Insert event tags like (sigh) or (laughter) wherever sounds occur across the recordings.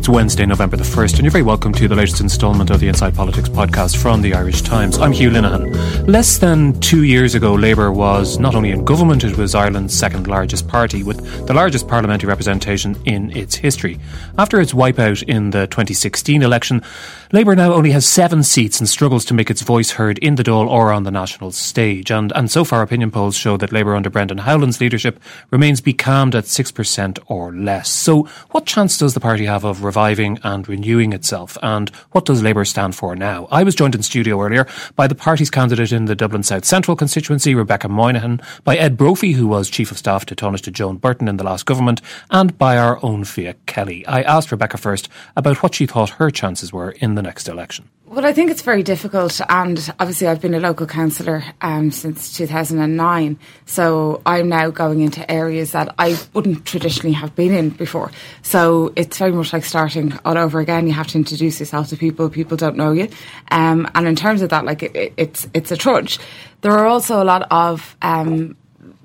It's Wednesday, November the 1st, and you're very welcome to the latest instalment of the Inside Politics podcast from the Irish Times. I'm Hugh Linehan. Less than two years ago, Labour was not only in government, it was Ireland's second largest party, with the largest parliamentary representation in its history. After its wipeout in the 2016 election, Labour now only has seven seats and struggles to make its voice heard in the Dáil or on the national stage. And, and so far, opinion polls show that Labour under Brendan Howlin's leadership remains becalmed at 6% or less. So, what chance does the party have of reviving and renewing itself? And what does Labour stand for now? I was joined in studio earlier by the party's candidate in the Dublin South Central constituency, Rebecca Moynihan, by Ed Brophy, who was Chief of Staff to Taoiseach Joan Burton in the last government, and by our own Fiach Kelly. I asked Rebecca first about what she thought her chances were in the next election. Well, I think it's very difficult, and obviously, I've been a local councillor um, since 2009, so I'm now going into areas that I wouldn't traditionally have been in before. So it's very much like starting all over again. You have to introduce yourself to people; people don't know you, um, and in terms of that, like it, it, it's it's a trudge. There are also a lot of um,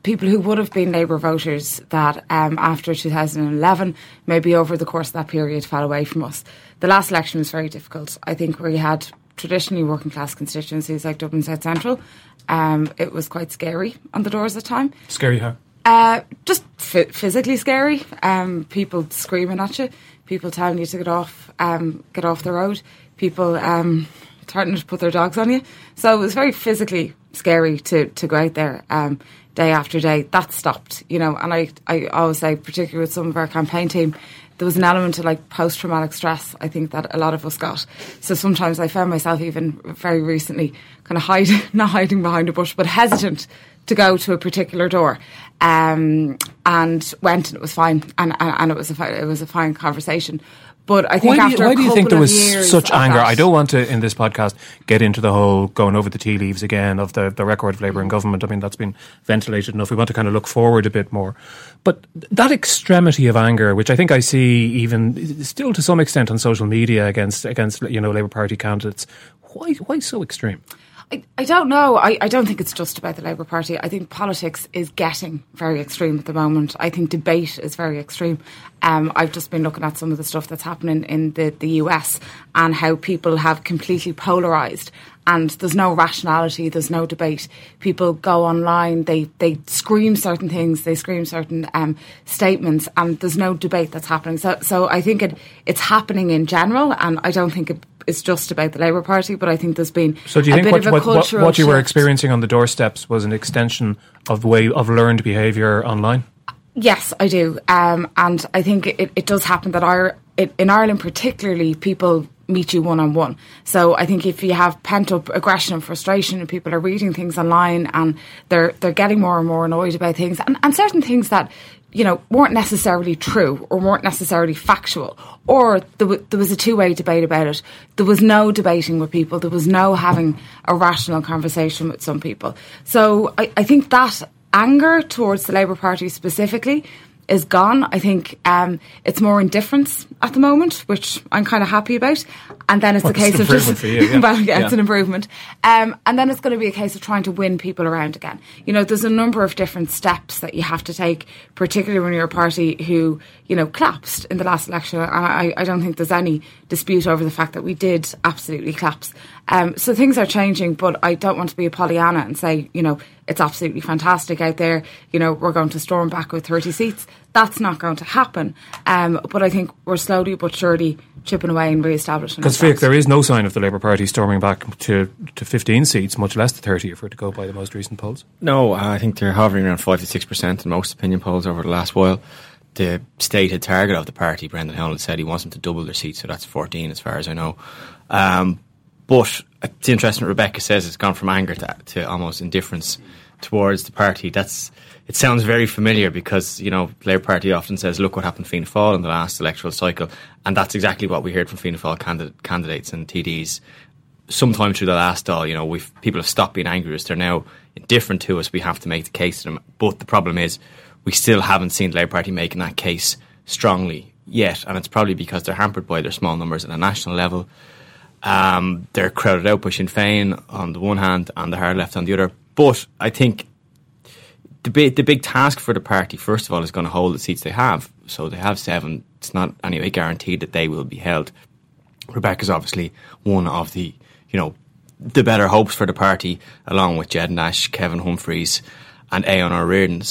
people who would have been Labour voters that um, after 2011, maybe over the course of that period, fell away from us the last election was very difficult. I think where you had traditionally working class constituencies like Dublin South Central, um, it was quite scary on the doors at the time. Scary how? Uh, just f- physically scary. Um, people screaming at you, people telling you to get off, um, get off the road, people um, threatening to put their dogs on you. So it was very physically scary to, to go out there um, day after day. That stopped, you know. And I, I always say, particularly with some of our campaign team, there was an element of like post traumatic stress, I think, that a lot of us got. So sometimes I found myself even very recently kind of hiding, (laughs) not hiding behind a bush, but hesitant to go to a particular door. Um, and went and it was fine. And, and, and it was a, it was a fine conversation. But I think why after do you, why do you think there was such anger? That, I don't want to in this podcast get into the whole going over the tea leaves again of the, the record of Labour and government. I mean that's been ventilated enough. We want to kind of look forward a bit more. But that extremity of anger, which I think I see even still to some extent on social media against against you know Labour Party candidates, why why so extreme? I, I don't know. I, I don't think it's just about the Labour Party. I think politics is getting very extreme at the moment. I think debate is very extreme. Um, I've just been looking at some of the stuff that's happening in the, the US and how people have completely polarised and there's no rationality, there's no debate. People go online, they, they scream certain things, they scream certain um, statements, and there's no debate that's happening. So, so I think it, it's happening in general, and I don't think it, it's just about the Labour Party, but I think there's been so do you think what, what, what, what you were experiencing on the doorsteps was an extension of the way of learned behaviour online? Yes, I do, um, and I think it, it does happen that our it, in Ireland, particularly, people meet you one on one. So I think if you have pent up aggression and frustration and people are reading things online and they're they're getting more and more annoyed about things and, and certain things that you know weren't necessarily true or weren't necessarily factual or there, w- there was a two way debate about it. There was no debating with people. There was no having a rational conversation with some people. So I, I think that anger towards the Labour Party specifically is gone. I think um, it's more indifference at the moment, which I'm kind of happy about. And then it's well, a case of just you, yeah. (laughs) well, yeah, yeah, it's an improvement. Um, and then it's going to be a case of trying to win people around again. You know, there's a number of different steps that you have to take, particularly when you're a party who you know collapsed in the last election. I, I don't think there's any dispute over the fact that we did absolutely collapse. Um, so things are changing, but I don't want to be a Pollyanna and say, you know, it's absolutely fantastic out there. You know, we're going to storm back with 30 seats. That's not going to happen. Um, but I think we're slowly but surely chipping away and re-establishing. Because Fiach, there is no sign of the Labour Party storming back to, to 15 seats, much less the 30 if we're to go by the most recent polls. No, I think they're hovering around 5 to 6% in most opinion polls over the last while. The stated target of the party, Brendan Howlin said he wants them to double their seats, so that's 14 as far as I know. Um, but uh, it's interesting Rebecca says it's gone from anger to, to almost indifference. towards the party. That's it sounds very familiar because you know Labour Party often says, "Look what happened to Fianna Fáil in the last electoral cycle," and that's exactly what we heard from Fianna Fáil candid- candidates and TDs. Sometime through the last all, you know, we've people have stopped being angry. They're now indifferent to us. We have to make the case to them. But the problem is, we still haven't seen the Labour Party making that case strongly yet, and it's probably because they're hampered by their small numbers at a national level. Um, they're crowded out by Sinn Féin on the one hand and the hard left on the other. But I think the big, the big task for the party, first of all, is going to hold the seats they have. So they have seven. It's not anyway guaranteed that they will be held. Rebecca's obviously one of the, you know, the better hopes for the party, along with Ged Nash, Kevin Humphreys, and Aodhán Ó Ríordáin.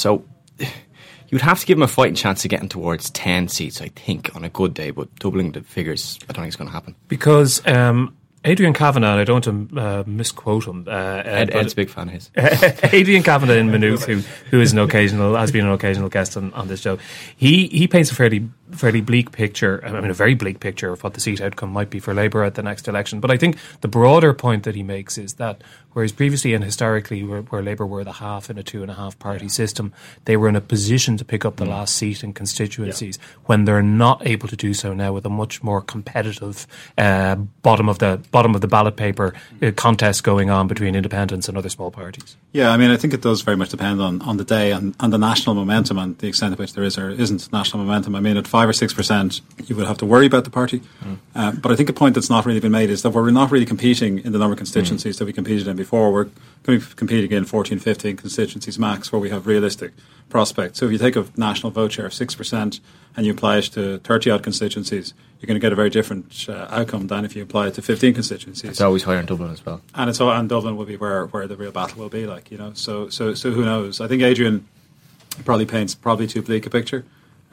So you'd have to give them a fighting chance of getting towards 10 seats, I think, on a good day, but doubling the figures, I don't think it's going to happen. Because um, Adrian Kavanagh, I don't want to uh, misquote him. Uh, Ed, Ed's a big fan of his. (laughs) Adrian Kavanagh in Maynooth, who who is an occasional has been an occasional guest on, on this show. He he paints a fairly fairly bleak picture. I mean, a very bleak picture of what the seat outcome might be for Labour at the next election. But I think the broader point that he makes is that whereas previously and historically, where, where Labour were the half in a two and a half party system, they were in a position to pick up the mm. last seat in constituencies. Yeah. When they're not able to do so now, with a much more competitive uh, bottom of the bottom of the ballot paper uh, contest going on between independents and other small parties. Yeah, I mean, I think it does very much depend on, on the day and, and the national momentum and the extent to which there is or isn't national momentum. I mean, at five or six percent, you would have to worry about the party. Mm. Uh, but I think a point that's not really been made is that we're not really competing in the number of constituencies mm. that we competed in before. We're going to compete again 14, 15 constituencies max where we have realistic prospects. So if you take a national vote share of six percent and you apply it to thirty odd constituencies, you're going to get a very different uh, outcome than if you apply it to 15 constituencies. It's always higher in Dublin as well, and it's and Dublin will be where, where the real battle will be. Like you know, so so so who knows? I think Adrian probably paints probably too bleak a picture.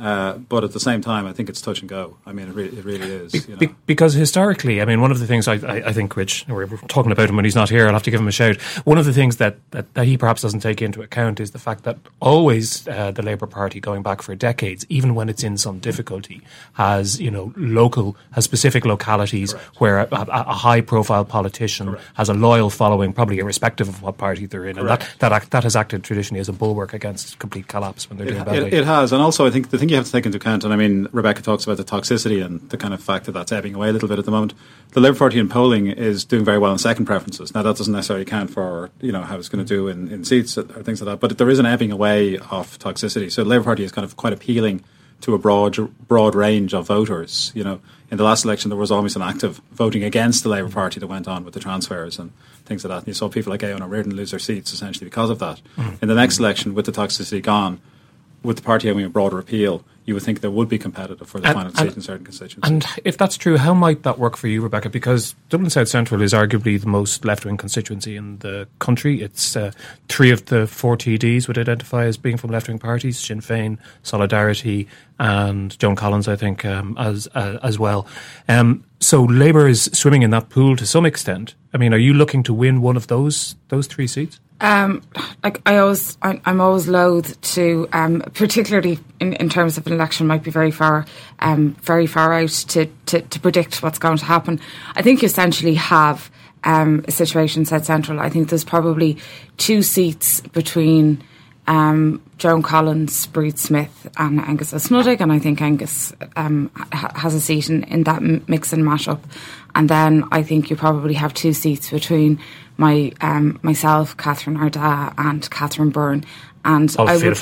Uh, but at the same time, I think it's touch and go. I mean, it, re- it really is. You know? Be- because historically, I mean, one of the things I, I, I, think, which we're talking about him when he's not here, I'll have to give him a shout. One of the things that, that, that he perhaps doesn't take into account is the fact that always uh, the Labour Party, going back for decades, even when it's in some difficulty, has you know local, has specific localities Correct. where a, a, a high-profile politician Correct. has a loyal following, probably irrespective of what party they're in, Correct. and that, that that has acted traditionally as a bulwark against complete collapse when they're it, doing badly. It, it has, and also I think the thing you have to take into account, and I mean, Rebecca talks about the toxicity and the kind of fact that that's ebbing away a little bit at the moment. The Labour Party in polling is doing very well in second preferences. Now, that doesn't necessarily count for you know how it's going to do in, in seats or things like that, but there is an ebbing away of toxicity. So the Labour Party is kind of quite appealing to a broad broad range of voters. You know, in the last election, there was almost an active voting against the Labour Party that went on with the transfers and things like that. And you saw people like Ó Ríordáin lose their seats essentially because of that. Mm-hmm. In the next election, with the toxicity gone, with the party having a broader appeal, you would think they would be competitive for the and, final seat in certain constituencies. And if that's true, how might that work for you, Rebecca? Because Dublin South Central is arguably the most left wing constituency in the country. It's uh, three of the four TDs would identify as being from left wing parties Sinn Féin, Solidarity, and Joan Collins, I think, um, as, uh, as well. Um, so Labour is swimming in that pool to some extent. I mean, are you looking to win one of those those three seats? Um, like I always, I, am always loath to, um, particularly in, in terms of an election, might be very far, um, very far out to, to, to predict what's going to happen. I think you essentially have um, a situation said Central. I think there's probably two seats between um, Joan Collins, Bríd Smith, and Aengus Ó Snodaigh, and I think Aengus um, ha- has a seat in, in that mix and mash up. And then I think you probably have two seats between my um, myself, Catherine Ardagh, and Catherine Byrne. And I would,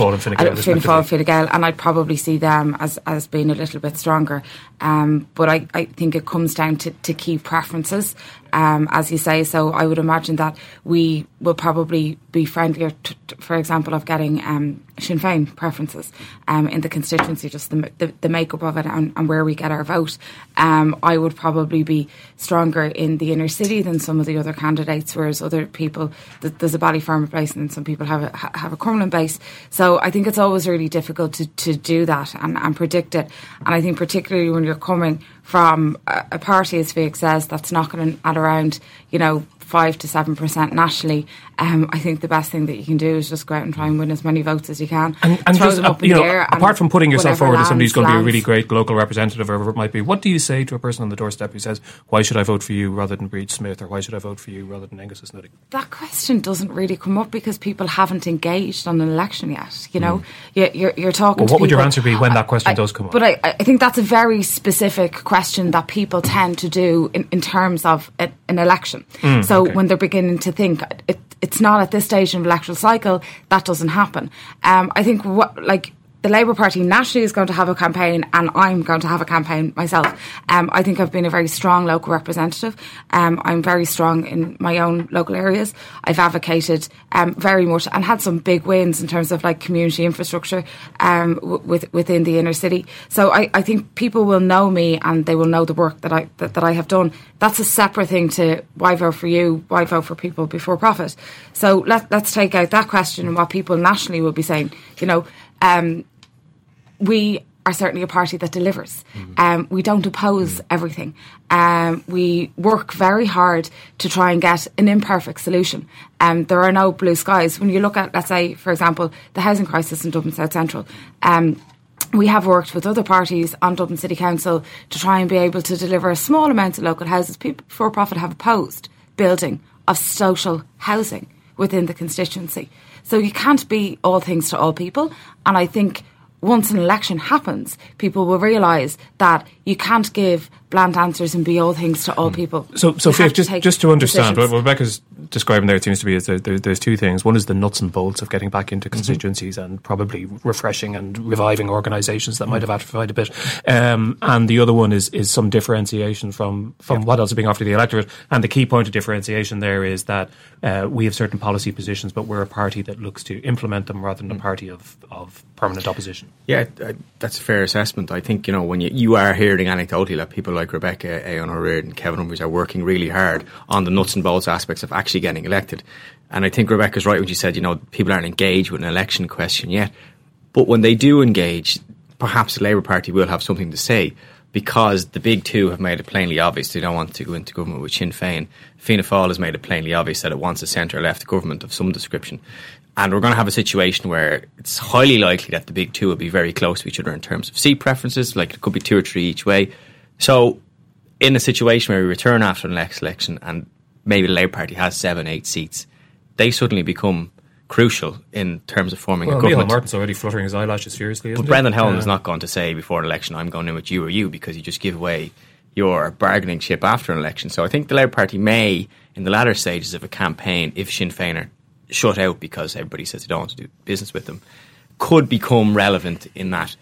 Fine Gael, Fine Gael, and I'd probably see them as, as being a little bit stronger. Um, but I, I think it comes down to, to key preferences um, as you say. So I would imagine that we will probably be friendlier, t- t- for example, of getting um, Sinn Féin preferences um, in the constituency, just the, the, the makeup of it and, and, where we get our vote. Um, I would probably be stronger in the inner city than some of the other candidates, whereas other people, th- there's a Ballyfermot base and some people have a, have a Crumlin base. So I think it's always really difficult to, to do that and, and predict it. And I think particularly when you're coming from a, party, as Fiach says, that's knocking at around, you know, five to seven percent nationally, um, I think the best thing that you can do is just go out and try and win as many votes as you can. And, and just, uh, you know, apart from putting yourself forward as somebody who's going to be a really great local representative, or whatever it might be, what do you say to a person on the doorstep who says, "Why should I vote for you rather than Bríd Smith?" or "Why should I vote for you rather than Aengus Snodaigh?" That question doesn't really come up because people haven't engaged on an election yet. You know, mm. you're, you're, talking. Well, what would your answer be when that question I, does come up? But I, I, think that's a very specific question that people tend to do in, in terms of a, an election. Mm, so okay. when they're beginning to think it, it's not at this stage in the electoral cycle that doesn't happen. Um, I think what like the Labour Party nationally is going to have a campaign, and I'm going to have a campaign myself. Um, I think I've been a very strong local representative. Um, I'm very strong in my own local areas. I've advocated um, very much and had some big wins in terms of like community infrastructure um, w- with, within the inner city. So I, I, think people will know me and they will know the work that I that, that I have done. That's a separate thing to why vote for you, why vote for people before profit. So let, let's take out that question and what people nationally will be saying. You know. Um, we are certainly a party that delivers. Mm-hmm. Um, we don't oppose mm-hmm. everything. Um, we work very hard to try and get an imperfect solution. Um, there are no blue skies. When you look at, let's say, for example, the housing crisis in Dublin South Central, um, we have worked with other parties on Dublin City Council to try and be able to deliver a small amount of local houses. People Before Profit have opposed building of social housing within the constituency. So you can't be all things to all people. And I think once an election happens, people will realise that you can't give bland answers and be all things to all hmm. people. So, so Fiach, just just to understand, decisions. what Rebecca's describing there, it seems to be is there, there, there's two things. One is the nuts and bolts of getting back into mm-hmm. constituencies mm-hmm. and probably refreshing and reviving organisations that mm-hmm. might have atrophied a bit, um, and the other one is is some differentiation from from what else is being offered to the electorate. And the key point of differentiation there is that uh, we have certain policy positions, but we're a party that looks to implement them rather than mm-hmm. a party of of permanent opposition. Yeah, that's a fair assessment. I think you know when you, you are hearing anecdotally that people like Rebecca Ó Ríordáin and Kevin Humphreys are working really hard on the nuts and bolts aspects of actually getting elected. And I think Rebecca's right when she said, you know, people aren't engaged with an election question yet. But when they do engage, perhaps the Labour Party will have something to say because the big two have made it plainly obvious they don't want to go into government with Sinn Féin. Fianna Fáil has made it plainly obvious that it wants a centre left government of some description. And we're going to have a situation where it's highly likely that the big two will be very close to each other in terms of seat preferences, like it could be two or three each way. So, in a situation where we return after the next election and maybe the Labour Party has seven, eight seats, they suddenly become crucial in terms of forming well, a government. Martin's already fluttering his eyelashes furiously. But Brendan Howlin is not going to say before an election, "I'm going in with you or you," because you just give away your bargaining chip after an election. So I think the Labour Party may, in the latter stages of a campaign, if Sinn Féin are shut out because everybody says they don't want to do business with them, could become relevant in that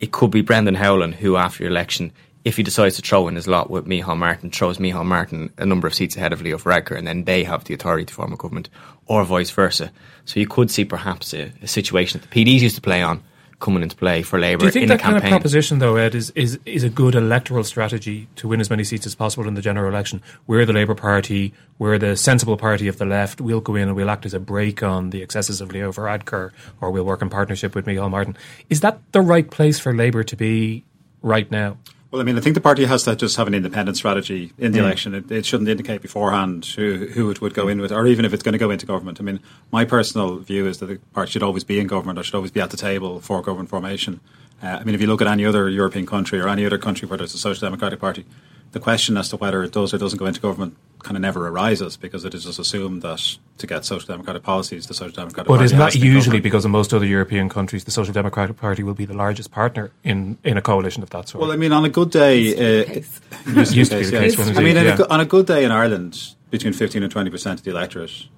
it could be Brendan Howlin who, after election, if he decides to throw in his lot with Micheál Martin, throws Micheál Martin a number of seats ahead of Leo Varadkar, and then they have the authority to form a government, or vice versa. So you could see perhaps a, a situation that the PDs used to play on coming into play for Labour. Do you think that kind of proposition, though, Ed, is, is is a good electoral strategy to win as many seats as possible in the general election? We're the Labour Party, we're the sensible party of the left. We'll go in and we'll act as a brake on the excesses of Leo Varadkar, or we'll work in partnership with Micheál Martin. Is that the right place for Labour to be right now? Well, I mean, I think the party has to just have an independent strategy in the mm. election. It, it, shouldn't indicate beforehand who, who it would go in with, or even if it's going to go into government. I mean, my personal view is that the party should always be in government or should always be at the table for government formation. Uh, I mean, if you look at any other European country or any other country where there's a social democratic party, the question as to whether it does or doesn't go into government kind of never arises because it is just assumed that to get social democratic policies, the social democratic but party. isn't that usually because in most other European countries, the social democratic party will be the largest partner in, in a coalition of that sort? Well, I mean, on a good day, used uh, used to be the case. I mean, yeah. a, on a good day in Ireland, between fifteen and twenty percent of the electorate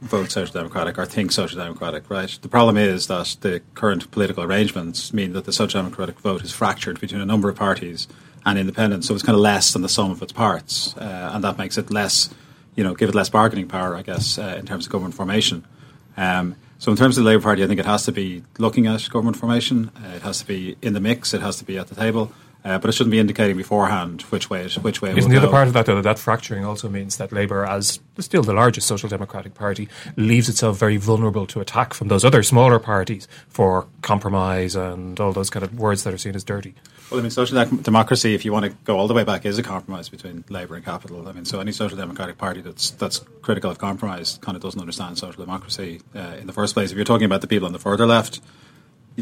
vote social democratic or think social democratic, right? The problem is that the current political arrangements mean that the social democratic vote is fractured between a number of parties and independent. So it's kind of less than the sum of its parts, uh, and that makes it less, you know, give it less bargaining power, I guess, uh, in terms of government formation. Um, so in terms of the Labour Party, I think it has to be looking at government formation. Uh, it has to be in the mix. It has to be at the table. Uh, but it shouldn't be indicating beforehand which way it, which way. Isn't the other part of that though that that fracturing also means that Labour, as still the largest social democratic party, leaves itself very vulnerable to attack from those other smaller parties for compromise and all those kind of words that are seen as dirty. Well, I mean, social democracy, if you want to go all the way back, is a compromise between Labour and capital. I mean, so any social democratic party that's that's critical of compromise kind of doesn't understand social democracy uh, in the first place. If you're talking about the people on the further left,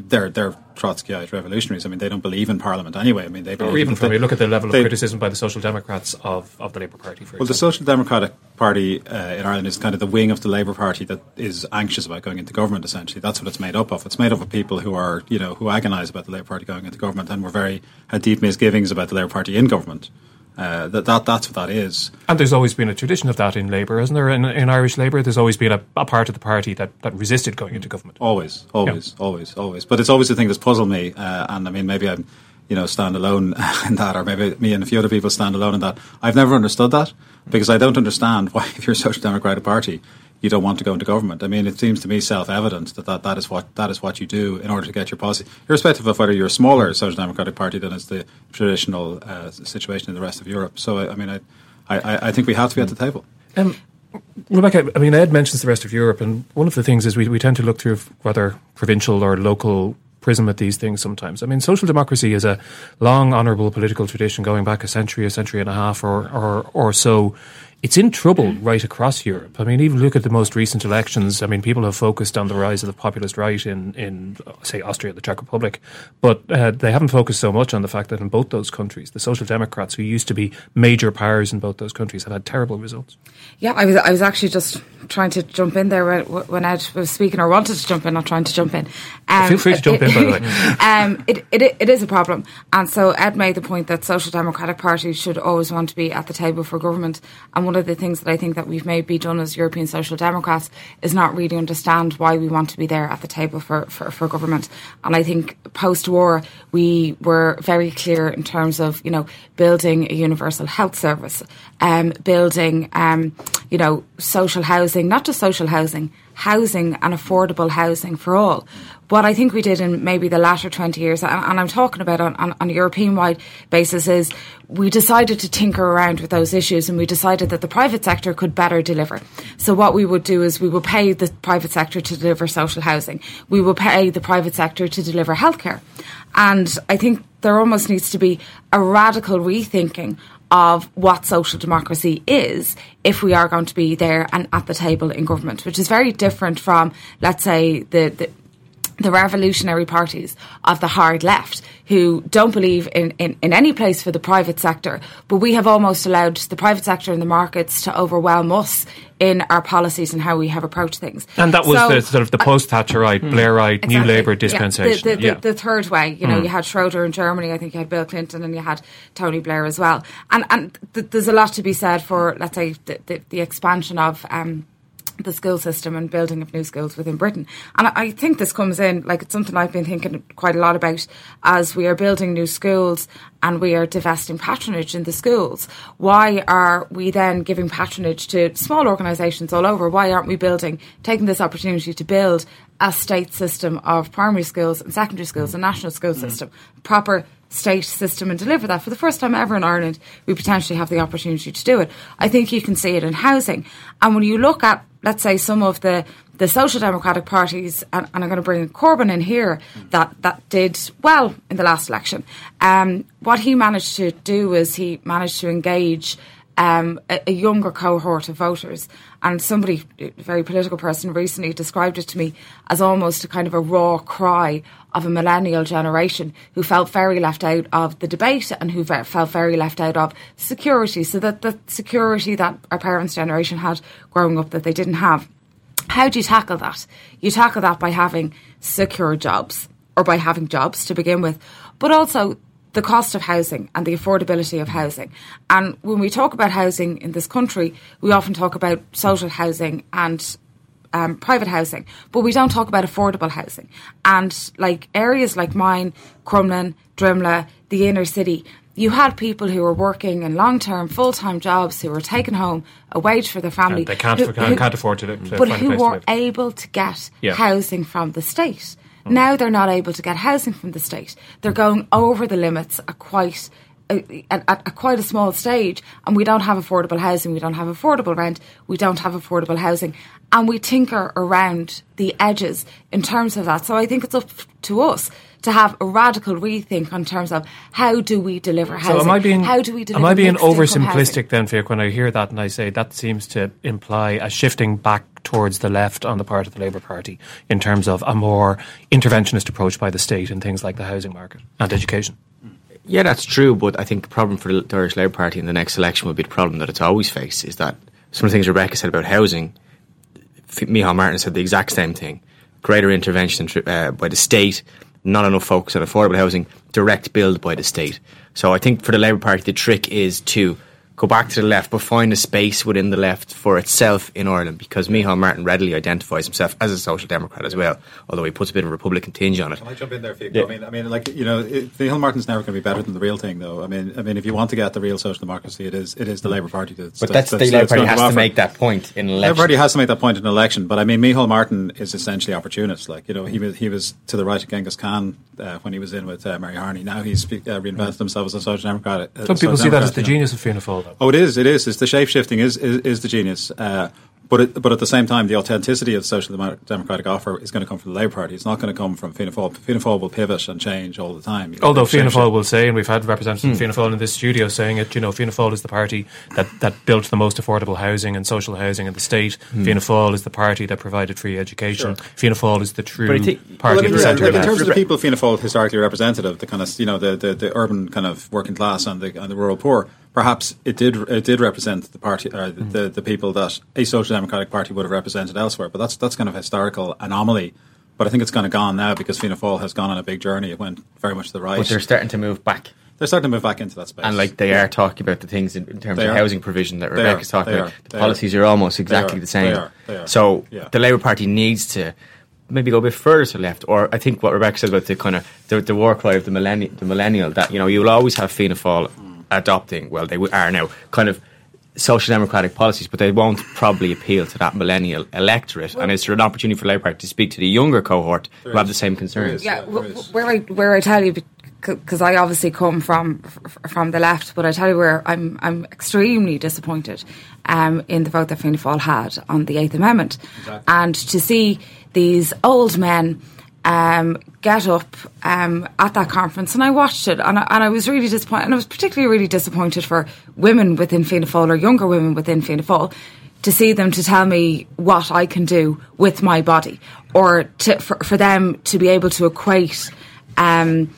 they're they're Trotskyite revolutionaries. I mean, they don't believe in Parliament anyway. I mean, they Or even from they- you look at the level of they- criticism by the Social Democrats of, of the Labour Party, for Well, the. Social Democratic Party uh, in Ireland is kind of the wing of the Labour Party that is anxious about going into government. Essentially, that's what it's made up of. It's made up of people who are, you know, who agonise about the Labour Party going into government and were very had deep misgivings about the Labour Party in government. Uh, that, that that's what that is. And there's always been a tradition of that in Labour, isn't there? In, in Irish Labour, there's always been a, a part of the party that, that resisted going into government. Always, always, always, always. But it's always the thing that's puzzled me. Uh, and I mean, maybe I'm, you know, stand alone (laughs) in that, or maybe me and a few other people stand alone in that. I've never understood that because I don't understand (laughs) why, if you're a social democratic party, you don't want to go into government. I mean, it seems to me self-evident that, that that is what that is what you do in order to get your policy, irrespective of whether you're a smaller social democratic party than is the traditional uh, situation in the rest of Europe. So, I, I mean, I, I, I think we have to be at the table. Um, Rebecca, I mean, Ed mentions the rest of Europe, and one of the things is we, we tend to look through whether provincial or local prism at these things sometimes. I mean, social democracy is a long, honourable political tradition going back a century, a century and a half or, or, or so. It's in trouble right across Europe. I mean, even look at the most recent elections. I mean, people have focused on the rise of the populist right in, in say, Austria, the Czech Republic, but uh, they haven't focused so much on the fact that in both those countries, the Social Democrats, who used to be major powers in both those countries, have had terrible results. Yeah, I was I was actually just trying to jump in there when, when Ed was speaking, or wanted to jump in, not trying to jump in. Um, Feel free to jump in, by the way. (laughs) um, it, it, it is a problem. And so Ed made the point that social democratic parties should always want to be at the table for government. And one of the things that I think that we've maybe done as European social democrats is not really understand why we want to be there at the table for, for, for government. And I think post-war, we were very clear in terms of, you know, building a universal health service, um, building, um, you know, social housing, not just social housing, housing and affordable housing for all. What I think we did in maybe the latter 20 years, and, and I'm talking about on, on, on a European wide basis, is we decided to tinker around with those issues and we decided that the private sector could better deliver. So what we would do is we would pay the private sector to deliver social housing. We would pay the private sector to deliver healthcare. And I think there almost needs to be a radical rethinking of what social democracy is if we are going to be there and at the table in government, which is very different from, let's say, the, the the revolutionary parties of the hard left who don't believe in, in, in, any place for the private sector, but we have almost allowed the private sector and the markets to overwhelm us in our policies and how we have approached things. And that was So, the sort of the uh, post Thatcherite, hmm. Blairite, New Exactly. Labour Yeah, dispensation. The, the, Yeah. the, the third way, you know, hmm. you had Schroeder in Germany, I think you had Bill Clinton, and you had Tony Blair as well. And and th- there's a lot to be said for, let's say, the, the, the expansion of. Um, the school system and building of new schools within Britain. And I, think this comes in, like it's something I've been thinking quite a lot about as we are building new schools and we are divesting patronage in the schools. Why are we then giving patronage to small organisations all over? Why aren't we building, taking this opportunity to build a state system of primary schools and secondary schools, a national school mm. system, proper state system and deliver that for the first time ever in Ireland we potentially have the opportunity to do it I think you can see it in housing and when you look at let's say some of the the social democratic parties and, and I'm going to bring Corbyn in here that that did well in the last election um, what he managed to do is he managed to engage um, a, a, younger cohort of voters. And somebody, a very political person, recently described it to me as almost a kind of a raw cry of a millennial generation who felt very left out of the debate and who felt very left out of security. So that the security that our parents' generation had growing up that they didn't have. How do you tackle that? You tackle that by having secure jobs or by having jobs to begin with, but also the cost of housing and the affordability of housing. And when we talk about housing in this country, we often talk about social housing and um, private housing, but we don't talk about affordable housing. And like areas like mine, Crumlin, Drimnagh, the inner city, you had people who were working in long term, full time jobs who were taking home a wage for their family. And they can't, who- can't, who- can't afford to, to but who were able to get Yeah. housing from the state. Now they're not able to get housing from the state. They're going over the limits at quite at, at, quite a small stage, and we don't have affordable housing, we don't have affordable rent, we don't have affordable housing, and we tinker around the edges in terms of that. So I think it's up to us to have a radical rethink in terms of how do we deliver housing? So am I being, how do we deliver Am I being oversimplistic then, Fiach, when I hear that and I say that seems to imply a shifting back towards the left on the part of the Labour Party in terms of a more interventionist approach by the state in things like the housing market and education? Yeah, that's true, but I think the problem for the Irish Labour Party in the next election will be the problem that it's always faced is that some of the things Rebecca said about housing, Micheál Martin said the exact same thing. Greater intervention uh, by the state, not enough focus on affordable housing, direct build by the state. So I think for the Labour Party, the trick is to go back to the left, but find a space within the left for itself in Ireland because Micheál Martin readily identifies himself as a social democrat as well, although he puts a bit of a Republican tinge on it. Can I jump in there, Fiach? Yeah. I mean, I mean, like you know, Micheál Martin's never going to be better than the real thing, though. I mean, I mean, if you want to get the real social democracy, it is it is the Labour Party that's. But that's, that's the Labour Party has to, to make that point in election. Labour Party has to make that point in election. But I mean, Micheál Martin is essentially opportunist. Like you know, he was he was to the right of Genghis Khan uh, when he was in with uh, Mary Harney. Now he's uh, reinvented himself as a social democrat. Uh, Some people see that as the genius of Fianna Fáil. Oh, it is. It is It's the shape shifting is, is, is the genius. Uh, but it, but at the same time, the authenticity of the social democratic offer is going to come from the Labour Party. It's not going to come from Fianna Fáil. Fianna Fáil will pivot and change all the time. Although Fianna Fáil will say, and we've had representatives mm. Fianna Fáil in this studio saying it, you know, Fianna Fáil is the party that, that built the most affordable housing and social housing in the state. Mm. Fianna Fáil is the party that provided free education. Sure. Fianna Fáil is the true think, party well, I mean, yeah, like in terms of the people Fianna Fáil historically representative, the kind of you know the, the, the urban kind of working class and the and the rural poor perhaps it did it did represent the party or the, mm. the, the, people that a social democratic party would have represented elsewhere. But that's that's kind of a historical anomaly. But I think it's kind of gone now because Fianna Fáil has gone on a big journey. It went very much to the right. But they're starting to move back. They're starting to move back into that space. And like they are talking about the things in, in terms they of are. housing provision that Rebecca's talking about. The they policies are. are. almost exactly the same. They are. They are. So yeah. the Labour Party needs to maybe go a bit further to the left. Or I think what Rebecca said about the kind of the, the war cry of the millennial, the millennial that you know you'll always have Fianna Fáil adopting, well, they are now kind of social democratic policies, but they won't probably appeal to that millennial electorate. Well, and is there an opportunity for Labour Party to speak to the younger cohort who have the same concerns? Yeah, where I where I tell you because I obviously come from from the left, but I tell you where I'm I'm extremely disappointed um, in the vote that Fianna Fáil had on the Eighth Amendment, exactly. and to see these old men um, get up um, at that conference, and I watched it, and I, and I was really disappointed. And I was particularly really disappointed for women within Fianna Fáil or younger women within Fianna Fáil to see them to tell me what I can do with my body, or to, for, for them to be able to equate um,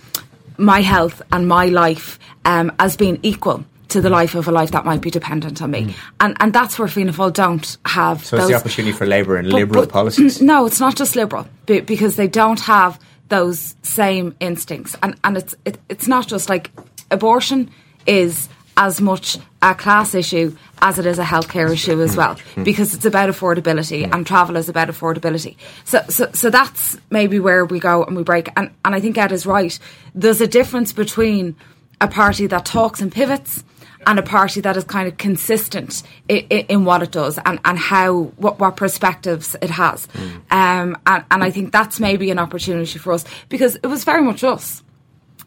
my health and my life um, as being equal to the life of a life that might be dependent on me. Mm. And and that's where Fianna Fáil don't have. So those, it's the opportunity for Labour and but, liberal but, policies. No, it's not just liberal because they don't have those same instincts, and and it's it, it's not just like abortion is as much a class issue as it is a healthcare issue as well, mm. because it's about affordability mm. and travel is about affordability. So, so, so that's maybe where we go and we break. And, and I think Ed is right. There's a difference between a party that talks and pivots and a party that is kind of consistent in, in what it does and, and how what, what perspectives it has. Mm. Um, and, and I think that's maybe an opportunity for us because it was very much us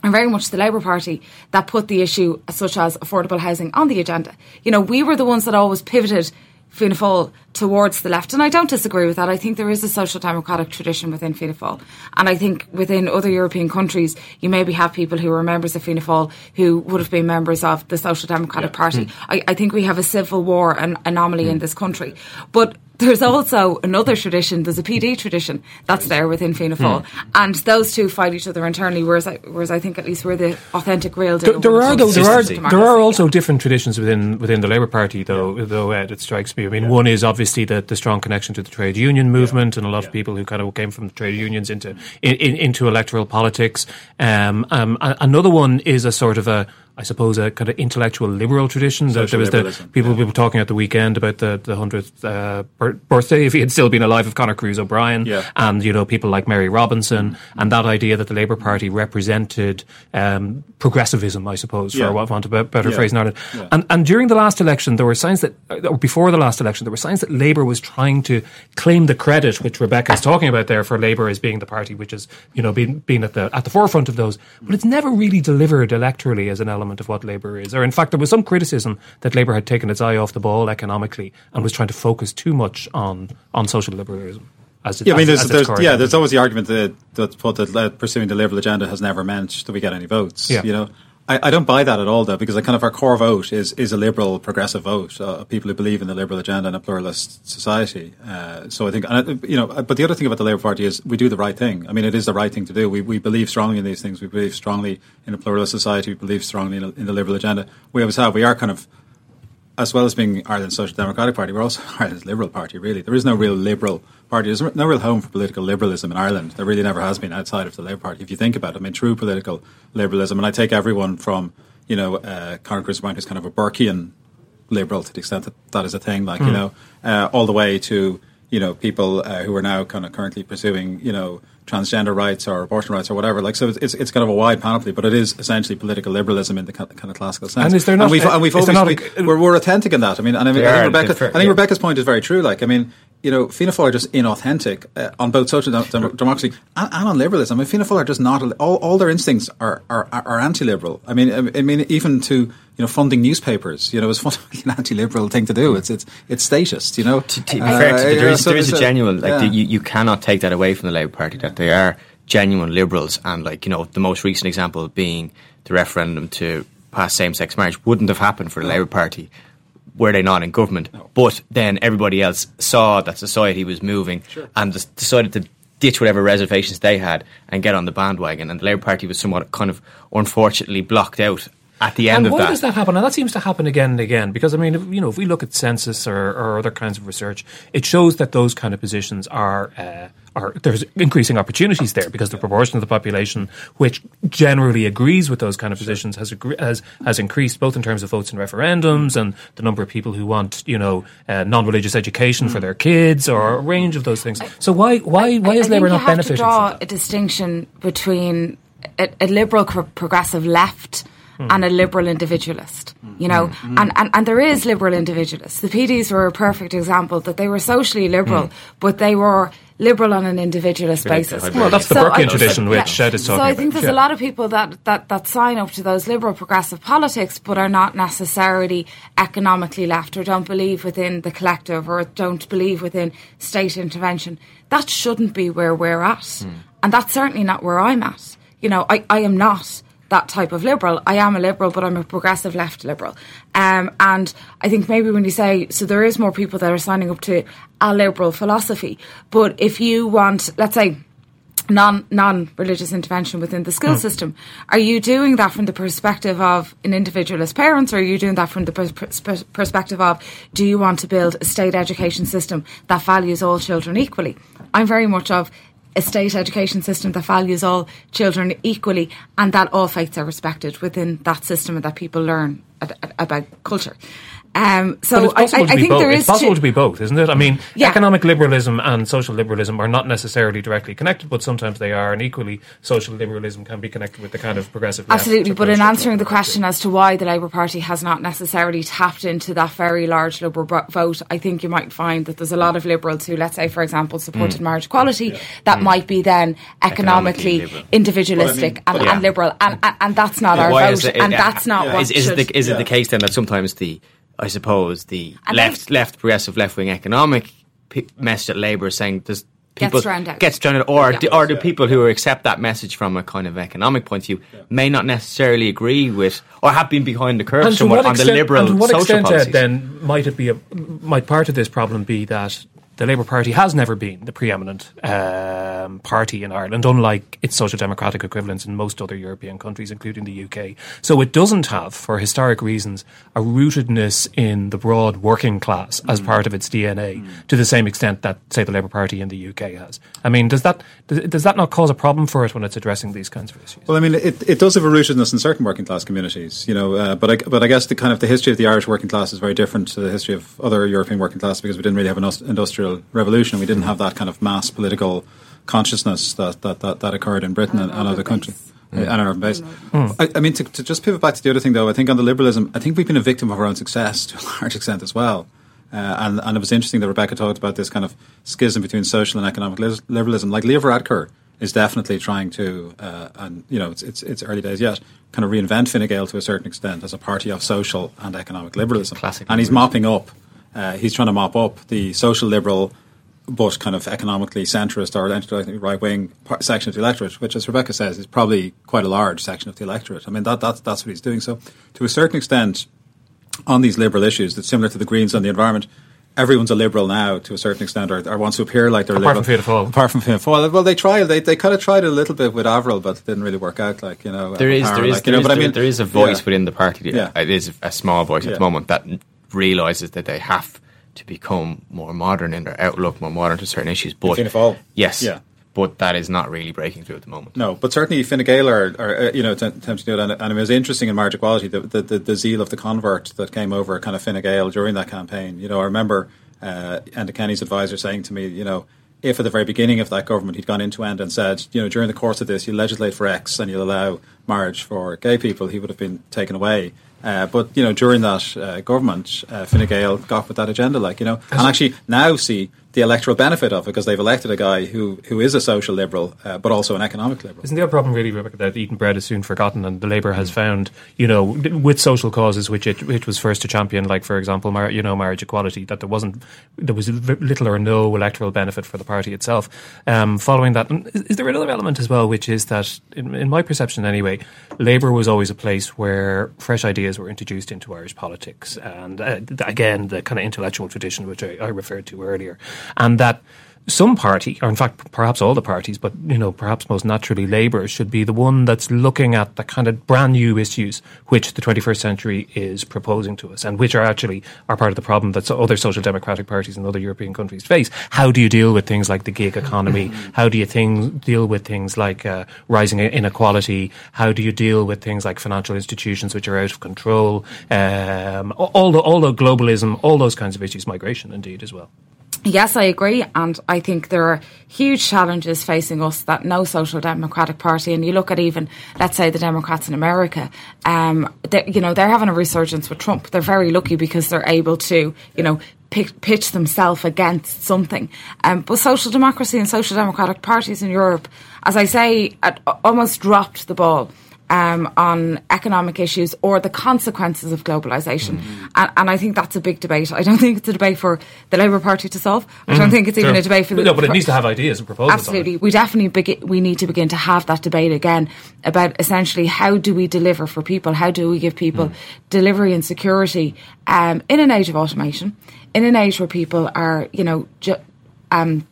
and very much the Labour Party that put the issue such as affordable housing on the agenda. You know, we were the ones that always pivoted Fianna Fáil towards the left. And I don't disagree with that. I think there is a social democratic tradition within Fianna Fáil. And I think within other European countries, you maybe have people who are members of Fianna Fáil who would have been members of the Social Democratic yeah. Party. Mm. I, I, think we have a civil war an anomaly mm. in this country. But there's also another tradition. There's a PD tradition that's there within Fianna Fáil, hmm. and those two fight each other internally. Whereas, I, whereas I think at least we're the authentic real. There, there are though, there are there are also different traditions within within the Labour Party, though. Yeah. Though Ed, it strikes me. I mean, yeah. one is obviously the, the strong connection to the trade union movement, yeah. and a lot of people who kind of came from the trade unions into in, in, into electoral politics. Um, um, another one is a sort of a I suppose, a kind of intellectual liberal tradition. Social there was the people yeah. people talking at the weekend about the the hundredth uh, birthday, if he had still been alive, of Conor Cruise O'Brien, yeah. and you know people like Mary Robinson, and that idea that the Labour Party represented um, progressivism, I suppose, for want of a better phrase in Ireland. And and during the last election, there were signs that, or before the last election, there were signs that Labour was trying to claim the credit, which Rebecca is talking about there, for Labour as being the party which has you know been been at the at the forefront of those, but it's never really delivered electorally as an element of what Labour is. Or in fact, there was some criticism that Labour had taken its eye off the ball economically and was trying to focus too much on on social liberalism. As it, yeah, I mean, there's, there's yeah, there's always the argument that that, that uh, pursuing the liberal agenda has never meant that we get any votes. Yeah. you know, I, I, don't buy that at all, though, because kind of our core vote is is a liberal, progressive vote uh, people who believe in the liberal agenda and a pluralist society. Uh, so I think, and you know, but the other thing about the Labour Party is we do the right thing. I mean, it is the right thing to do. We we believe strongly in these things. We believe strongly in a pluralist society. We believe strongly in, a, in the liberal agenda. We always have. We are kind of as well as being Ireland's Social Democratic Party, we're also (laughs) Ireland's Liberal Party, really. There is no real liberal party. There's no real home for political liberalism in Ireland. There really never has been outside of the Labour Party. If you think about it, I mean, true political liberalism, and I take everyone from, you know, uh, Conor O'Brien is kind of a Burkean liberal to the extent that that is a thing, like, mm. you hmm. know, uh, all the way to, you know, people uh, who are now kind of currently pursuing, you know, transgender rights or abortion rights or whatever. Like, so it's it's kind of a wide panoply, but it is essentially political liberalism in the kind of classical sense. And is there not? And we've, and we've always, we, are we're authentic in that. I mean, and I, mean, I think, Rebecca, I think. Rebecca's point is very true. Like, I mean, you know, Fianna Fáil are just inauthentic uh, on both social dem- democracy and, and, on liberalism. I mean, Fianna Fáil are just not all, all their instincts are, are, are anti-liberal. I mean, I mean, even to you know funding newspapers, you know, is fundamentally an anti-liberal thing to do. It's it's it's statist, you know. To, to uh, fair, to, there is, so there is a genuine like yeah. the, you, you cannot take that away from the Labour Party that they are genuine liberals, and like you know, the most recent example being the referendum to pass same-sex marriage wouldn't have happened for the Labour Party were they not in government. No. But then everybody else saw that society was moving sure. and decided to ditch whatever reservations they had and get on the bandwagon. And the Labour Party was somewhat kind of unfortunately blocked out at the end and of why that. does that happen? And that seems to happen again and again because I mean, if, you know, if we look at census or, or, other kinds of research, it shows that those kind of positions are. Uh, are there's increasing opportunities there because the proportion of the population which generally agrees with those kind of positions has has has increased both in terms of votes in referendums and the number of people who want you know uh, non-religious education mm. for their kids or a range of those things. So why why why I, is I Labour not benefiting? To draw a distinction between a, a liberal progressive left mm. and a liberal individualist, you know, mm. and, and, and there is liberal individualists. The PDs were a perfect example that they were socially liberal, mm. but they were liberal on an individualist basis. Well, that's the so Burkean tradition, which yeah. Shed is talking So I think there's yeah. a lot of people that, that, that sign up to those liberal progressive politics, but are not necessarily economically left or don't believe within the collective or don't believe within state intervention. That shouldn't be where we're at. Mm. And that's certainly not where I'm at. You know, I, I am not that type of liberal. I am a liberal, but I'm a progressive left liberal. Um, and I think maybe when you say, so there is more people that are signing up to a liberal philosophy, but if you want, let's say, non non religious intervention within the school mm. system. Are you doing that from the perspective of an individual as parents, or are you doing that from the pers- perspective of do you want to build a state education system that values all children equally? I'm very much of a state education system that values all children equally and that all faiths are respected within that system and that people learn about culture. Um, so I, I, think both. there is it's possible to, to, be both, isn't it? I mean, yeah. economic liberalism and social liberalism are not necessarily directly connected, but sometimes they are, and equally, social liberalism can be connected with the kind of progressive. Absolutely, but in answering the question as to why the Labour Party has not necessarily tapped into that very large Liberal vote, I think you might find that there's a lot of Liberals who, let's say, for example, supported mm. marriage equality, yeah. that mm. might be then economically, economically individualistic I mean, and, yeah. and, liberal, and, and, and that's not our vote, it, and that's not what. Is, is, it the, is it the case then that sometimes the I suppose the and left left progressive left wing economic p- message at Labour is saying there's people gets drowned out, gets drowned out or, yeah. do, or do people who accept that message from a kind of economic point of view yeah. may not necessarily agree with or have been behind the curve somewhat on extent, the liberal and to what social extent uh, policies. then might it be a, might part of this problem be that the Labour Party has never been the preeminent um, party in Ireland, unlike its social democratic equivalents in most other European countries, including the UK. So it doesn't have, for historic reasons, a rootedness in the broad working class as mm. part of its DNA mm. to the same extent that, say, the Labour Party in the UK has. I mean, does that does that not cause a problem for it when it's addressing these kinds of issues? Well, I mean, it, it does have a rootedness in certain working class communities, you know, uh, but I, but I guess the kind of the history of the Irish working class is very different to the history of other European working class because we didn't really have an industrial revolution. We didn't have that kind of mass political consciousness that, that, that, that occurred in Britain and, and other countries. Mm. And urban base. Mm. I, I, mean, to, to, just pivot back to the other thing, though, I think on the liberalism, I think we've been a victim of our own success (laughs) to a large extent as well. Uh, and, and it was interesting that Rebecca talked about this kind of schism between social and economic liberalism. Like Leo Varadkar is definitely trying to, uh, and you know, it's, it's, it's early days yet, kind of reinvent Fine Gael to a certain extent as a party of social and economic liberalism. Classic and he's mopping up, uh, he's trying to mop up the social liberal but kind of economically centrist or right wing section of the electorate, which, as Rebecca says, is probably quite a large section of the electorate. I mean, that, that's, that's what he's doing. So, to a certain extent, on these liberal issues, that's similar to the Greens on the environment. Everyone's a liberal now to a certain extent, or, or wants to appear like they're apart liberal. From Fianna Fáil. Apart from Fianna Fáil. Well, they tried. They, they kind of tried a little bit with Averil, but it didn't really work out. Like you know, there is there is, like, there, is, know, there, there is a voice yeah. within the party. Yeah. It is a small voice yeah. at the moment that realizes that they have to become more modern in their outlook, more modern to certain issues. But Fianna Fáil. yes, yeah. But that is not really breaking through at the moment. No, but certainly Fine Gael are, are uh, you know, attempting to do it. And, and, it was interesting in marriage equality, the, the, the, the, zeal of the convert that came over kind of Fine Gael during that campaign. You know, I remember uh, Enda Kenny's advisor saying to me, you know, if at the very beginning of that government he'd gone into Enda and said, you know, during the course of this, you legislate for X and you'll allow marriage for gay people, he would have been taken away. Uh, but you know, during that uh, government, uh, Fine Gael got with that agenda, like you know, and actually now see the electoral benefit of it because they've elected a guy who, who is a social liberal, uh, but also an economic liberal. Isn't the other problem really, Rebecca, that eaten bread is soon forgotten, and the Labour has found, you know, with social causes which it, it was first to champion, like for example, mar- you know, marriage equality, that there wasn't there was little or no electoral benefit for the party itself. Um, following that, is, is, there another element as well, which is that, in, in my perception anyway, Labour was always a place where fresh ideas were introduced into Irish politics, and uh, again, the kind of intellectual tradition which I, I referred to earlier and that some party, or in fact, perhaps all the parties, but you know, perhaps most naturally, Labour should be the one that's looking at the kind of brand new issues which the 21st century is proposing to us, and which are actually are part of the problem that other social democratic parties in other European countries face. How do you deal with things like the gig economy? How do you deal with things like uh, rising inequality? How do you deal with things like financial institutions which are out of control? Um, all the all the globalism, all those kinds of issues, migration, indeed, as well. Yes, I agree. And I think there are huge challenges facing us that no social democratic party, and you look at even, let's say, the Democrats in America, um, you know, they're having a resurgence with Trump. They're very lucky because they're able to, you know, pitch themselves against something. Um, but social democracy and social democratic parties in Europe, as I say, almost dropped the ball um, on economic issues or the consequences of globalisation. Mm-hmm. And, and, I think that's a big debate. I don't think it's a debate for the Labour Party to solve. I don't mm-hmm. think it's sure. even a debate for the. No, but it needs to have ideas and proposals. Absolutely. We definitely begin, we need to begin to have that debate again about essentially how do we deliver for people? How do we give people mm. delivery and security um, in an age of automation, in an age where people are, you know, ju- um,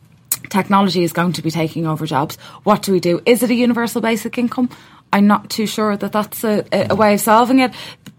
technology is going to be taking over jobs. What do we do? Is it a universal basic income? I'm not too sure that that's a, a, way of solving it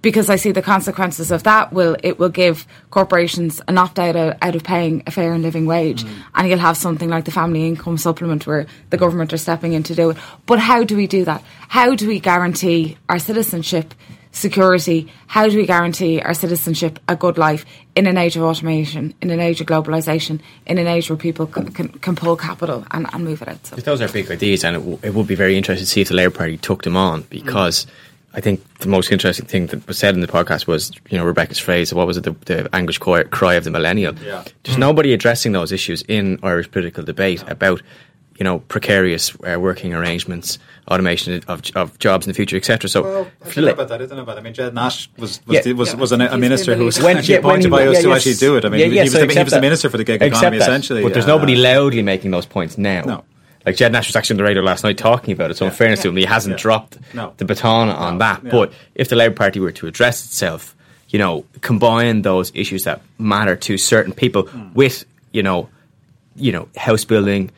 because I see the consequences of that will it will give corporations an opt out of, out of paying a fair and living wage, mm. and you'll have something like the family income supplement where the government are stepping in to do it. But how do we do that? How do we guarantee our citizenship? Security, how do we guarantee our citizenship a good life in an age of automation, in an age of globalisation, in an age where people can, can, can pull capital and, and, move it out? So. Those are big ideas, and it, w- it, would be very interesting to see if the Labour Party took them on because. Mm. I think the most interesting thing that was said in the podcast was, you know, Rebecca's phrase, what was it, the, the anguish cry of the millennial. Yeah. There's mm. nobody addressing those issues in Irish political debate about you know precarious uh, working arrangements, automation of, of jobs in the future, etc. So, well, I don't know about that. I don't know about. That. I mean, Ged Nash was was, yeah, was, was a, a minister who was when, actually yeah, appointed by us yeah, to yes, actually do it. I mean, he, was so the, he, was the, minister for the gig economy that. essentially. But there's uh, nobody loudly making those points now. No. Like Ged Nash was actually on the radio last night talking about it. So, in fairness to him, he hasn't dropped no. the baton on no. that. But if the Labour Party were to address itself, you know, combine those issues that matter to certain people mm. with, you know, you know, house building,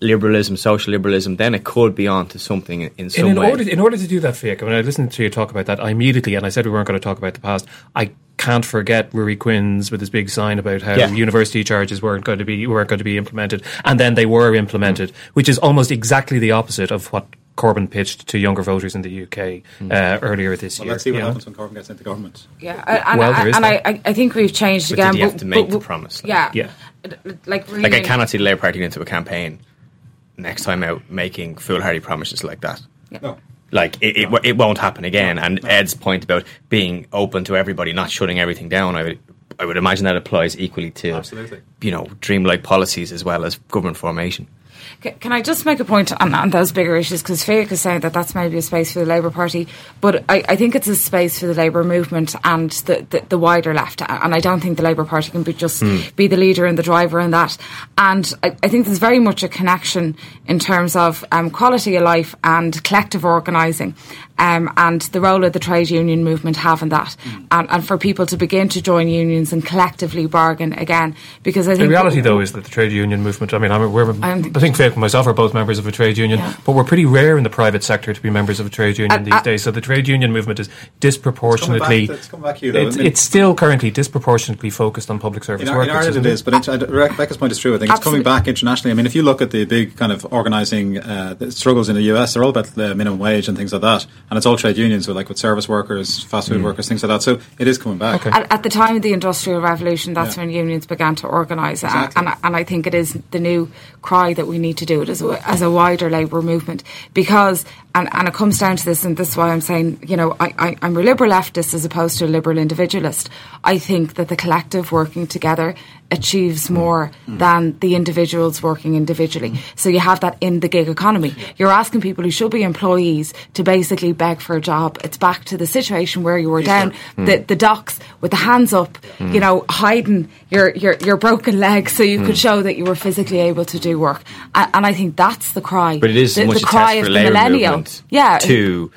liberalism, social liberalism, then it could be on to something in, in some in, in way. Order, in order to do that, Fiach, when I listened to you talk about that, I immediately, and I said we weren't going to talk about the past, I can't forget Ruairí Quinn's with his big sign about how Yeah. university charges weren't going to be weren't going to be implemented, and then they were implemented, which is almost exactly the opposite of what Corbyn pitched to younger voters in the UK uh, earlier this Well, year. let's see what you know? happens when Corbyn gets into government. Yeah, I- and, Well, there is and that. I, I, I think we've changed But again. did you have to make the promise, like- Yeah, Yeah. Like, really, like I cannot see the Labour Party get into a campaign next time out making foolhardy promises like that. No. Like it, it, it won't happen again. And Ed's point about being open to everybody, not shutting everything down, I would I would imagine that applies equally to Absolutely. you know dreamlike policies as well as government formation. C- Can I just make a point on, on those bigger issues? Because Fiach is saying that that's maybe a space for the Labour Party, but I, I think it's a space for the Labour movement and the, the, the wider left. And I don't think the Labour Party can be just be the leader and the driver in that. And I, I think there's very much a connection in terms of um, quality of life and collective organising. Um, and the role of the trade union movement having that, and, and for people to begin to join unions and collectively bargain again, because I think The reality, though, is that the trade union movement. I mean, I'm, we're, I'm- I think Fiach and myself are both members of a trade union, Yeah. but we're pretty rare in the private sector to be members of a trade union Uh, these uh, days. So the trade union movement is disproportionately. It's coming back- it's coming back to you, though, it's, isn't it? it's still currently disproportionately focused on public service In, Ar- in workers. Ireland, isn't it is, but inter- uh, Rebecca's point is true. I think it's coming back internationally. I mean, if you look at the big kind of organising uh, struggles in the US, they're all about the minimum wage and things like that, and it's all trade unions, so like with service workers, fast food hmm. workers, things like that. So it is coming back. Okay. At, at the time of the Industrial Revolution, that's Yeah. when unions began to organise, Exactly. and, and I think it is the new cry that we need to do it as a, as a wider labour movement because, and, and it comes down to this, and this is why I'm saying, you know, I, I, I'm a liberal leftist as opposed to a liberal individualist. I think that the collective working together achieves more than the individuals working individually. So you have that in the gig economy. You're asking people who should be employees to basically beg for a job. It's back to the situation where you were down hmm. the, the docks with the hands up, hmm. you know, hiding your, your, your broken leg so you could hmm. show that you were physically able to do work. And, and I think that's the cry. But it is the, the cry of the millennial. Yeah. to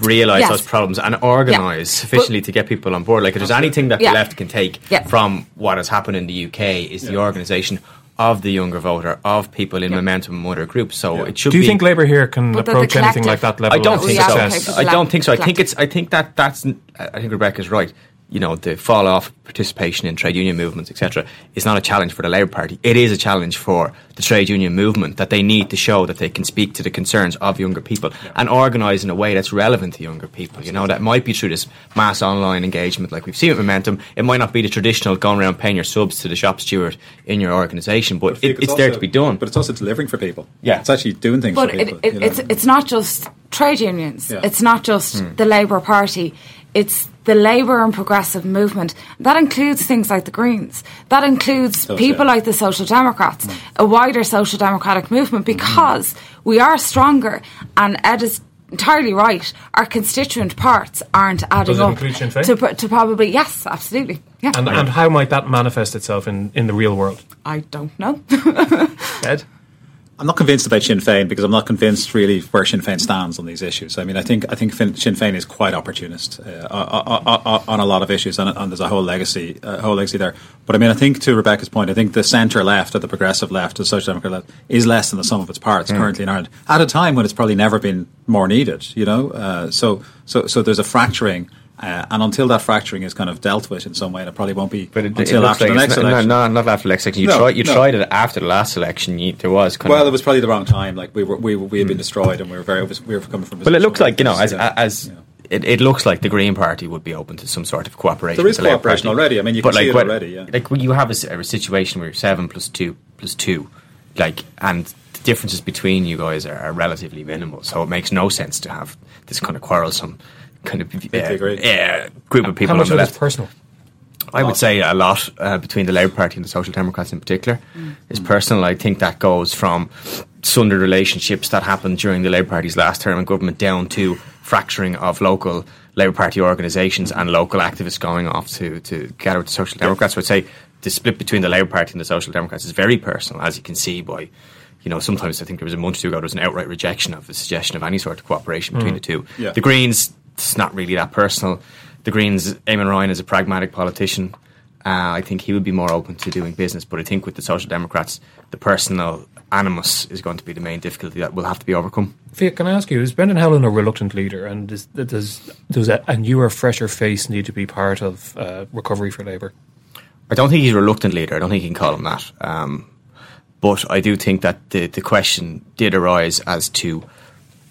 realise Yes. those problems and organise sufficiently to get people on board. Like if there's anything that Yeah. the left can take Yeah. from what has happened in the UK is the organisation of the younger voter, of people in momentum and other groups. So it should Do you be think Labour here can But approach anything like that level I don't of think have so. to success? I don't think so. I think it's. I think that that's. I think Rebecca's right. You know, the fall off participation in trade union movements, etc., is not a challenge for the Labour Party. It is a challenge for the trade union movement that they need to show that they can speak to the concerns of younger people and organise in a way that's relevant to younger people. You know, that might be through this mass online engagement, like we've seen with Momentum. It might not be the traditional going around paying your subs to the shop steward in your organisation, but, it, it's, there also- to be done. But it's also delivering for people. Yeah. It's actually doing things But for it, people. it, you know. it's it's not just trade unions. Yeah. It's not just hmm. the Labour Party. It's the Labour and Progressive movement. That includes things like the Greens. That includes people yeah. like the Social Democrats, mm. a wider social democratic movement, mm-hmm. because we are stronger. And Ed is entirely right. Our constituent parts aren't adding Does it up to, to probably yes, absolutely. Yeah, And, and how might that manifest itself in, in the real world? I don't know. (laughs) Ed? I'm not convinced about Sinn Féin because I'm not convinced really where Sinn Féin stands on these issues. I mean, I think I think Sinn Féin is quite opportunist uh, on, a lot of issues, and, and there's a whole legacy, uh, whole legacy there. But I mean, I think to Rebecca's point, I think the centre left, or the progressive left, the social democrat left, is less than the sum of its parts currently in Ireland at a time when it's probably never been more needed. You know, uh, so so so there's a fracturing. Uh, and until that fracturing is kind of dealt with in some way, and it probably won't be But it, until it after like the next not, election. No, no, not after the next election. You No, tried. You no. tried it after the last election. You, there was kind Well, of. it was probably the wrong time. Like we were, we we had been destroyed, and we were very, we were coming from. a Well, it looks like you know, as as you know. it, it looks like the Green Party would be open to some sort of cooperation. There is the cooperation already. I mean, you but can see it what- already, yeah. Like when you have a situation where you're seven plus two plus two, like, and the differences between you guys are, are relatively minimal. So it makes no sense to have this kind of quarrelsome kind of uh, uh, group of people How much on the of it is left. personal? I would say a lot uh, between the Labour Party and the Social Democrats in particular is personal. I think that goes from sundered relationships that happened during the Labour Party's last term in government down to fracturing of local Labour Party organisations and local activists going off to, to gather with the Social Democrats. So I'd say the split between the Labour Party and the Social Democrats is very personal, as you can see by. You know, sometimes I think there was a month or two ago there was an outright rejection of the suggestion of any sort of cooperation between the two. Yeah. The Greens, it's not really that personal. The Greens, Eamon Ryan is a pragmatic politician. Uh, I think he would be more open to doing business. But I think with the Social Democrats, the personal animus is going to be the main difficulty that will have to be overcome. Fiach, can I ask you, is Brendan Howlin a reluctant leader, and does does, does a, a newer, fresher face need to be part of uh, recovery for Labour? I don't think he's a reluctant leader. I don't think you can call him that. Um, but I do think that the, the question did arise as to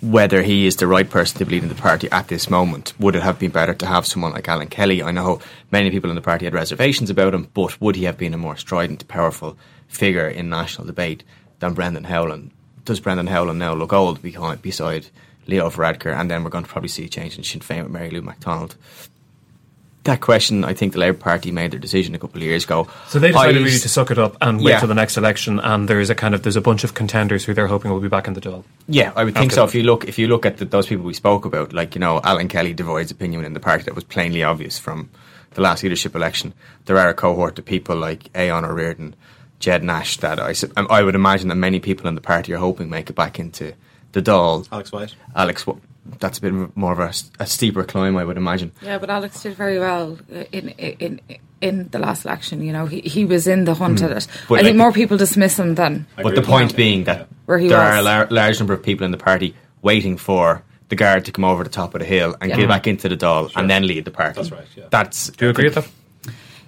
whether he is the right person to be leading the party at this moment. Would it have been better to have someone like Alan Kelly? I know many people in the party had reservations about him, but would he have been a more strident, powerful figure in national debate than Brendan Howlin? Does Brendan Howlin now look old beside Leo Varadkar? And then we're going to probably see a change in Sinn Féin with Mary Lou McDonald that question, I think the Labour Party made their decision a couple of years ago. So they decided really to suck it up and wait yeah. till the next election. And there is a kind of there's a bunch of contenders who they're hoping will be back in the Dáil. Yeah, I would think so. That. If you look, if you look at the, those people we spoke about, like you know, Alan Kelly divides opinion in the party that was plainly obvious from the last leadership election. There are a cohort of people like Aodhán Ó Ríordáin, Ged Nash that I um, I would imagine that many people in the party are hoping make it back into the Dáil. Alex White. Alex that's a bit more of a, a, steeper climb, I would imagine. Yeah, but Alex did very well in in in the last election. You know, he he was in the hunt mm. at it. But I like think more people dismiss him than. But the point know, being that where there was. are a lar- large number of people in the party waiting for the guard to come over the top of the hill and yeah. get back into the Dáil sure. and then lead the party. That's right. Yeah. That's. Do you agree with that?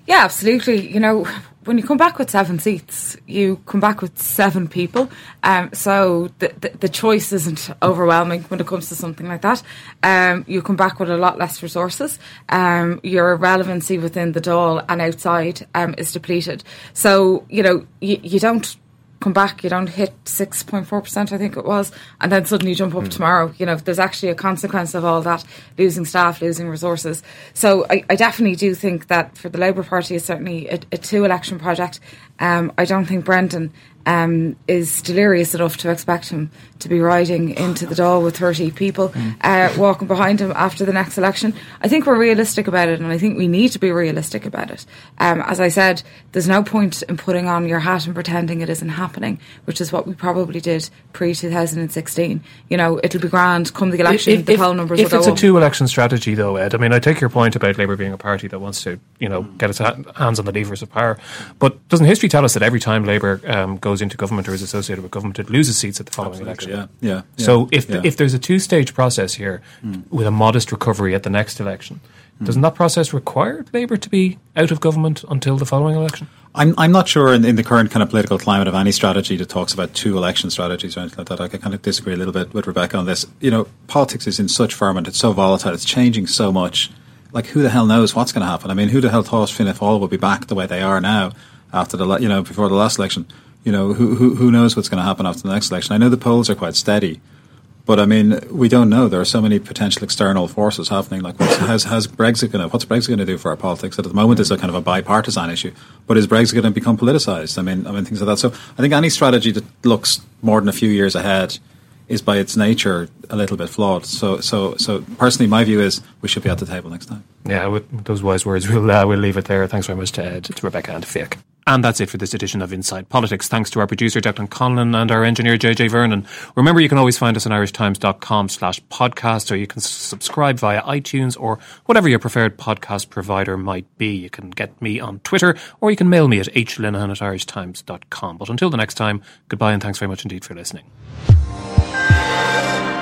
Yeah, absolutely. You know, when you come back with seven seats, you come back with seven people. Um, so the, the, the choice isn't overwhelming when it comes to something like that. Um, you come back with a lot less resources. Um, your relevancy within the Dáil and outside um, is depleted. So you know you, you don't come back, you don't hit 6.4%, I think it was, and then suddenly jump up mm. tomorrow. You know, there's actually a consequence of all that losing staff, losing resources. So I, I definitely do think that for the Labour Party, it's certainly a, a two election project. Um, I don't think Brendan um, is delirious enough to expect him to be riding into the Dáil with 30 people mm. uh, walking behind him after the next election. I think we're realistic about it, and I think we need to be realistic about it. Um, as I said, there's no point in putting on your hat and pretending it isn't happening, which is what we probably did pre 2016. You know, it'll be grand come the election, if, the poll numbers if will it's a two election strategy, though, Ed, I mean, I take your point about Labour being a party that wants to, you know, get its hands on the levers of power, but doesn't history tell us that every time Labour um, goes goes into government or is associated with government, it loses seats at the following Absolutely, election. Yeah, yeah, yeah so if yeah. if there's a two stage process here mm. with a modest recovery at the next election, mm. doesn't that process require Labour to be out of government until the following election? I'm I'm not sure in, in, the current kind of political climate of any strategy that talks about two election strategies or anything like that. I kind of disagree a little bit with Rebecca on this. You know, politics is in such ferment; it's so volatile, it's changing so much. Like, who the hell knows what's going to happen? I mean, who the hell thought Fianna Fáil would be back the way they are now after the you know before the last election? You know, who, who, who knows what's going to happen after the next election? I know the polls are quite steady, but I mean, we don't know. There are so many potential external forces happening. Like, what's, how's, how's Brexit going to? What's Brexit going to do for our politics? At the moment, it's a kind of a bipartisan issue. But is Brexit going to become politicized? I mean, I mean things like that. So I think any strategy that looks more than a few years ahead is by its nature a little bit flawed. So, so, so personally, my view is we should be at the table next time. Yeah, with those wise words, we'll uh, we'll leave it there. Thanks very much to Ed, to Rebecca, and to Fiach. And that's it for this edition of Inside Politics. Thanks to our producer, Declan Conlon, and our engineer, JJ Vernon. Remember, you can always find us on irishtimes.com slash podcast, or you can subscribe via iTunes or whatever your preferred podcast provider might be. You can get me on Twitter, or you can mail me at hlinehan at irishtimes.com. But until the next time, goodbye and thanks very much indeed for listening. Thank you.